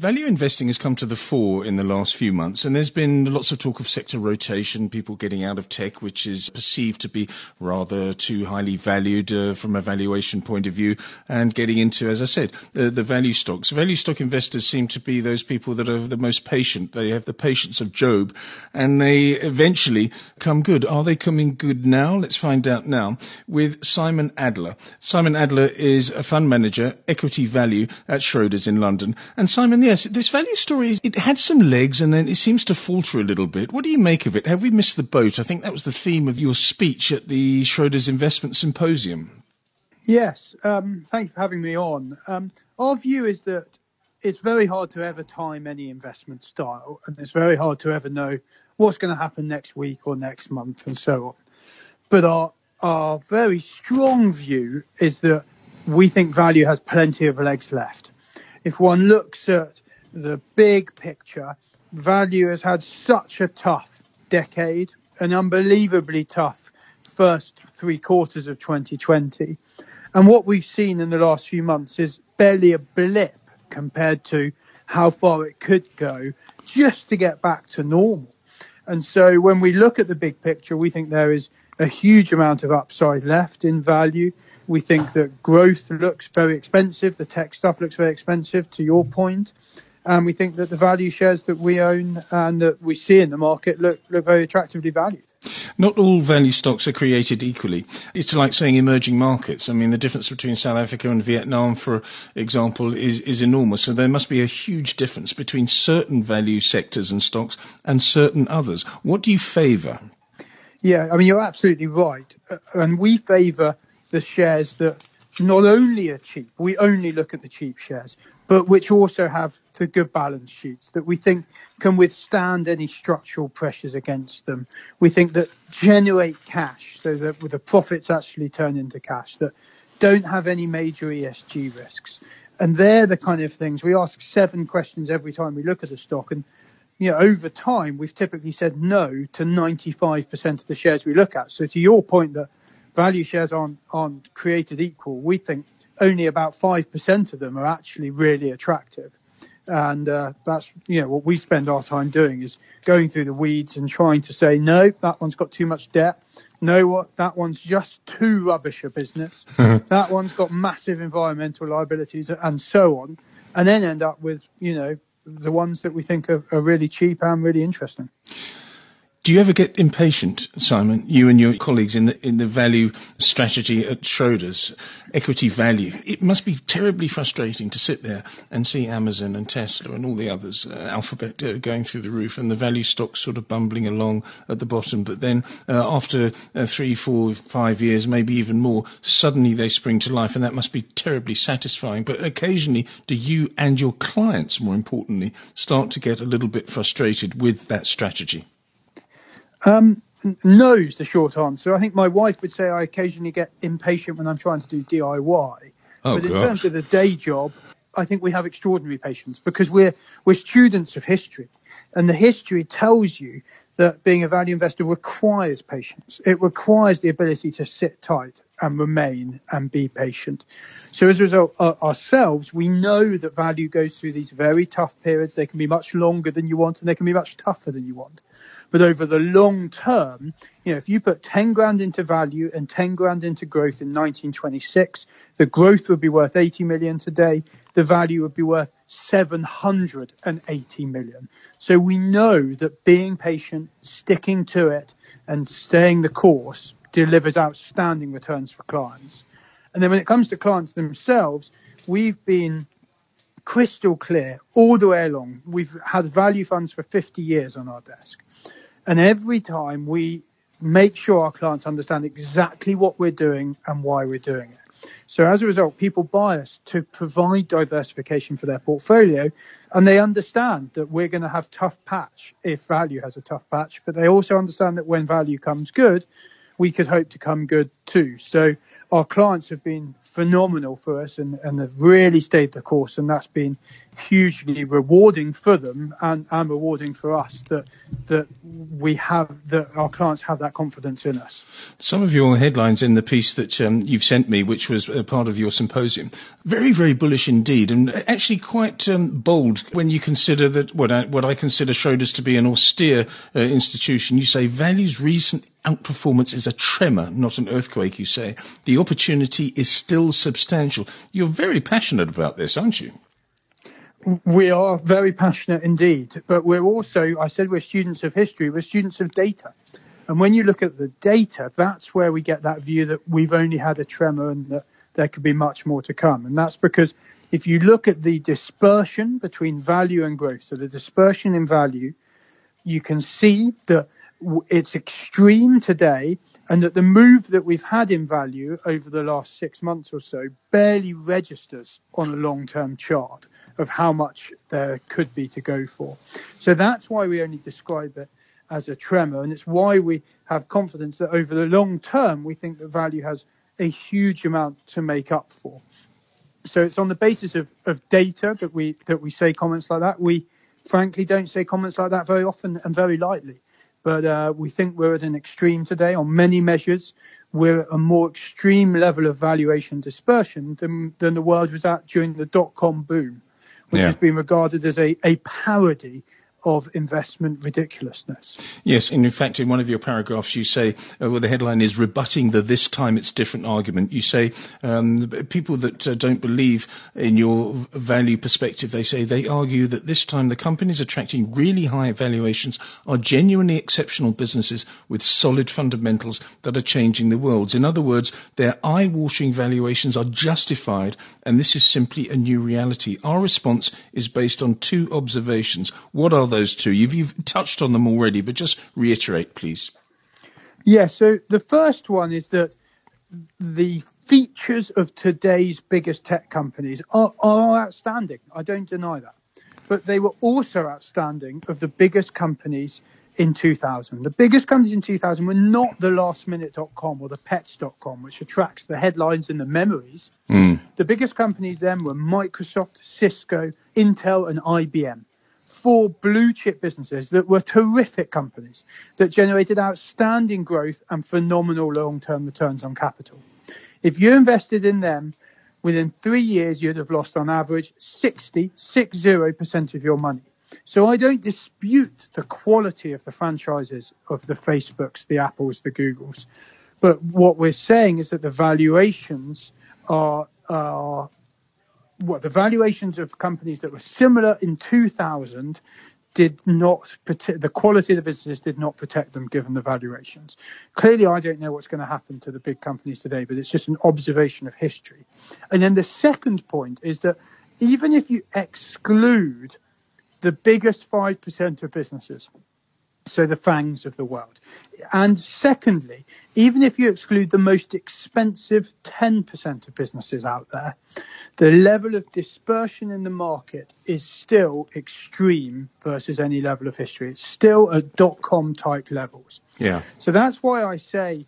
Value investing has come to the fore in the last few months, and there's been lots of talk of sector rotation, people getting out of tech, which is perceived to be rather too highly valued uh, from a valuation point of view, and getting into, as I said, the, the value stocks. Value stock investors seem to be those people that are the most patient. They have the patience of Job, and they eventually come good. Are they coming good now? Let's find out now with Simon Adler. Simon Adler is a fund manager, equity value at Schroders in London. And Simon, yes, this value story, it had some legs and then it seems to falter a little bit. What do you make of it? Have we missed the boat? I think that was the theme of your speech at the Schroders Investment Symposium. Yes, um, thanks for having me on. Um, our view is that it's very hard to ever time any investment style, and it's very hard to ever know what's going to happen next week or next month and so on. But our our very strong view is that we think value has plenty of legs left if one looks at the big picture, value has had such a tough decade, an unbelievably tough first three quarters of 2020. And what we've seen in the last few months is barely a blip compared to how far it could go just to get back to normal. And so when we look at the big picture, we think there is a huge amount of upside left in value. We think that growth looks very expensive. The tech stuff looks very expensive, to your point. And we think that the value shares that we own and that we see in the market look, look very attractively valued. Not all value stocks are created equally. It's like saying emerging markets. I mean, the difference between South Africa and Vietnam, for example, is, is enormous. So there must be a huge difference between certain value sectors and stocks and certain others. What do you favour? Yeah, I mean, you're absolutely right. Uh, and we favour the shares that not only are cheap, we only look at the cheap shares, but which also have the good balance sheets that we think can withstand any structural pressures against them. We think that generate cash so that the profits actually turn into cash that don't have any major ESG risks. And they're the kind of things we ask seven questions every time we look at a stock. And, you know, over time, we've typically said no to 95% of the shares we look at. So to your point that value shares aren't, aren't created equal. We think only about 5% of them are actually really attractive. And uh, that's you know what we spend our time doing is going through the weeds and trying to say no, that one's got too much debt. No, what that one's just too rubbish a business. that one's got massive environmental liabilities and so on, and then end up with you know the ones that we think are, are really cheap and really interesting. Do you ever get impatient, Simon? You and your colleagues in the in the value strategy at Schroders, equity value. It must be terribly frustrating to sit there and see Amazon and Tesla and all the others, uh, Alphabet, uh, going through the roof, and the value stocks sort of bumbling along at the bottom. But then, uh, after uh, three, four, five years, maybe even more, suddenly they spring to life, and that must be terribly satisfying. But occasionally, do you and your clients, more importantly, start to get a little bit frustrated with that strategy? Um, no is the short answer. I think my wife would say I occasionally get impatient when I'm trying to do DIY. Oh, but in gosh. terms of the day job, I think we have extraordinary patience because we're we're students of history, and the history tells you that being a value investor requires patience. It requires the ability to sit tight and remain and be patient. So as a result, uh, ourselves, we know that value goes through these very tough periods. They can be much longer than you want, and they can be much tougher than you want. But over the long term, you know, if you put 10 grand into value and 10 grand into growth in 1926, the growth would be worth 80 million today. The value would be worth 780 million. So we know that being patient, sticking to it and staying the course delivers outstanding returns for clients. And then when it comes to clients themselves, we've been crystal clear all the way along. We've had value funds for 50 years on our desk. And every time we make sure our clients understand exactly what we're doing and why we're doing it. So as a result, people buy us to provide diversification for their portfolio and they understand that we're going to have tough patch if value has a tough patch, but they also understand that when value comes good, we could hope to come good too. So our clients have been phenomenal for us and, and have really stayed the course, and that's been hugely rewarding for them and, and rewarding for us that that we have that our clients have that confidence in us. Some of your headlines in the piece that um, you've sent me, which was a part of your symposium, very very bullish indeed, and actually quite um, bold when you consider that what I, what I consider Schroders to be an austere uh, institution. You say values recent outperformance is a tremor, not an earthquake, you say. The opportunity is still substantial. You're very passionate about this, aren't you? We are very passionate indeed, but we're also, I said we're students of history, we're students of data. And when you look at the data, that's where we get that view that we've only had a tremor and that there could be much more to come. And that's because if you look at the dispersion between value and growth, so the dispersion in value, you can see that it's extreme today and that the move that we've had in value over the last six months or so barely registers on a long-term chart of how much there could be to go for. So that's why we only describe it as a tremor and it's why we have confidence that over the long term we think that value has a huge amount to make up for. So it's on the basis of, of data that we that we say comments like that. We frankly don't say comments like that very often and very lightly but uh, we think we're at an extreme today on many measures. We're at a more extreme level of valuation dispersion than, than the world was at during the dot com boom, which yeah. has been regarded as a, a parody of investment ridiculousness. Yes, and in fact, in one of your paragraphs, you say, uh, well, the headline is rebutting the this time it's different argument. You say um, people that uh, don't believe in your value perspective, they say they argue that this time the companies attracting really high valuations are genuinely exceptional businesses with solid fundamentals that are changing the world. In other words, their eye-watering valuations are justified, and this is simply a new reality. Our response is based on two observations. What are those two? You've, you've touched on them already, but just reiterate, please. Yeah, so the first one is that the features of today's biggest tech companies are, are outstanding. I don't deny that. But they were also outstanding of the biggest companies in 2000. The biggest companies in 2000 were not the lastminute.com or the pets.com, which attracts the headlines and the memories. Mm. The biggest companies then were Microsoft, Cisco, Intel, and IBM four blue chip businesses that were terrific companies that generated outstanding growth and phenomenal long term returns on capital. If you invested in them within three years, you'd have lost on average 60, 60% of your money. So I don't dispute the quality of the franchises of the Facebooks, the Apples, the Googles. But what we're saying is that the valuations are, are what the valuations of companies that were similar in 2000 did not protect the quality of the businesses did not protect them given the valuations. Clearly, I don't know what's going to happen to the big companies today, but it's just an observation of history. And then the second point is that even if you exclude the biggest 5% of businesses, so the FAANGs of the world. And secondly, even if you exclude the most expensive 10% of businesses out there, the level of dispersion in the market is still extreme versus any level of history. It's still at dot com type levels. Yeah. So that's why I say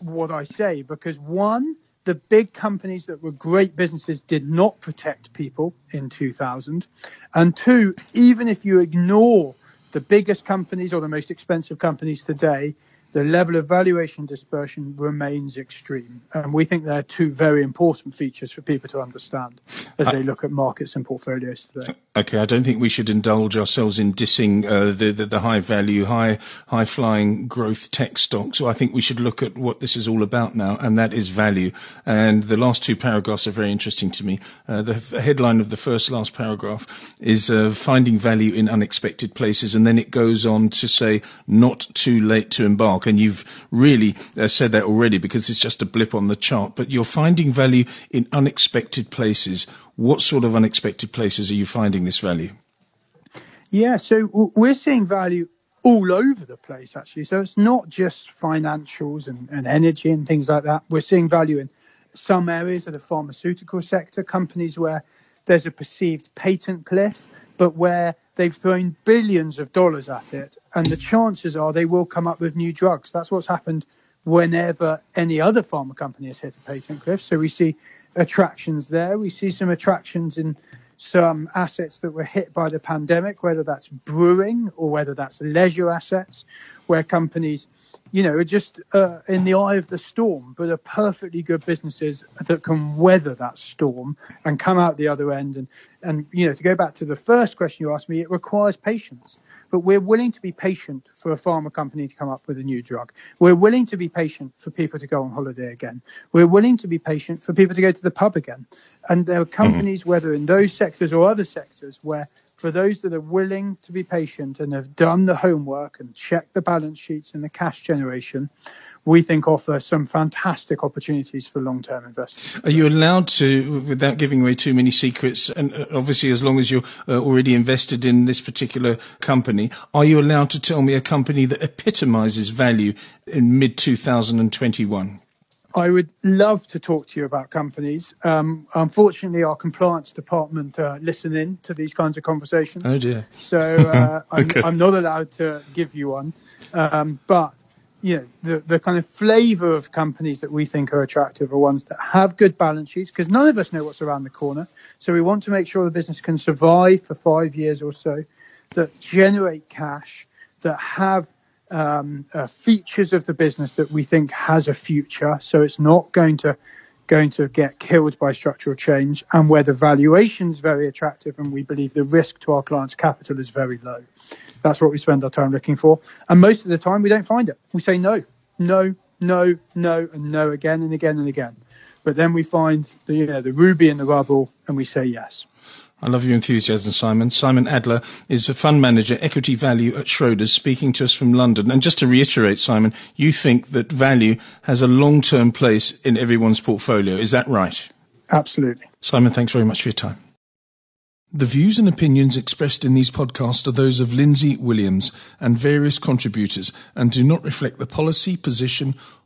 what I say, because one, the big companies that were great businesses did not protect people in 2000. And two, even if you ignore the biggest companies or the most expensive companies today, the level of valuation dispersion remains extreme. And we think they're two very important features for people to understand as they look at markets and portfolios today. Okay, I don't think we should indulge ourselves in dissing uh, the, the, the, high value, high, high flying growth tech stocks. So I think we should look at what this is all about now, and that is value. And the last two paragraphs are very interesting to me. Uh, the headline of the first last paragraph is uh, finding value in unexpected places. And then it goes on to say, not too late to embark and you've really uh, said that already because it's just a blip on the chart, but you're finding value in unexpected places. What sort of unexpected places are you finding this value? Yeah, so we're seeing value all over the place actually. So it's not just financials and, and energy and things like that. We're seeing value in some areas of the pharmaceutical sector, companies where there's a perceived patent cliff, but where they've thrown billions of dollars at it, and the chances are they will come up with new drugs. That's what's happened whenever any other pharma company has hit a patent cliff. So we see attractions there. We see some attractions in some assets that were hit by the pandemic, whether that's brewing or whether that's leisure assets, where companies, you know, just uh, in the eye of the storm, but are perfectly good businesses that can weather that storm and come out the other end. And, and, you know, to go back to the first question you asked me, it requires patience but we're willing to be patient for a pharma company to come up with a new drug. We're willing to be patient for people to go on holiday again. We're willing to be patient for people to go to the pub again. And there are companies, mm-hmm. whether in those sectors or other sectors, where for those that are willing to be patient and have done the homework and checked the balance sheets and the cash generation, we think offer some fantastic opportunities for long-term investors. Are you allowed to, without giving away too many secrets, and uh, obviously as long as you're uh, already invested in this particular company, are you allowed to tell me a company that epitomizes value in mid 2021? I would love to talk to you about companies. Um, unfortunately, our compliance department uh, listen in to these kinds of conversations. Oh dear. So uh, okay. I'm, I'm, not allowed to give you one. Um, but you know, the, the kind of flavor of companies that we think are attractive are ones that have good balance sheets because none of us know what's around the corner. So we want to make sure the business can survive for five years or so, that generate cash, that have um, uh, features of the business that we think has a future. So it's not going to going to get killed by structural change and where the valuation is very attractive and we believe the risk to our clients' capital is very low. That's what we spend our time looking for. And most of the time we don't find it. We say no, no, no, no, and no again and again and again. But then we find the, you know, the ruby in the rubble and we say yes. I love your enthusiasm, Simon. Simon Adler is a fund manager, equity value at Schroders, speaking to us from London. And just to reiterate, Simon, you think that value has a long-term place in everyone's portfolio. Is that right? Absolutely. Simon, thanks very much for your time. The views and opinions expressed in these podcasts are those of Lindsay Williams and various contributors and do not reflect the policy, position,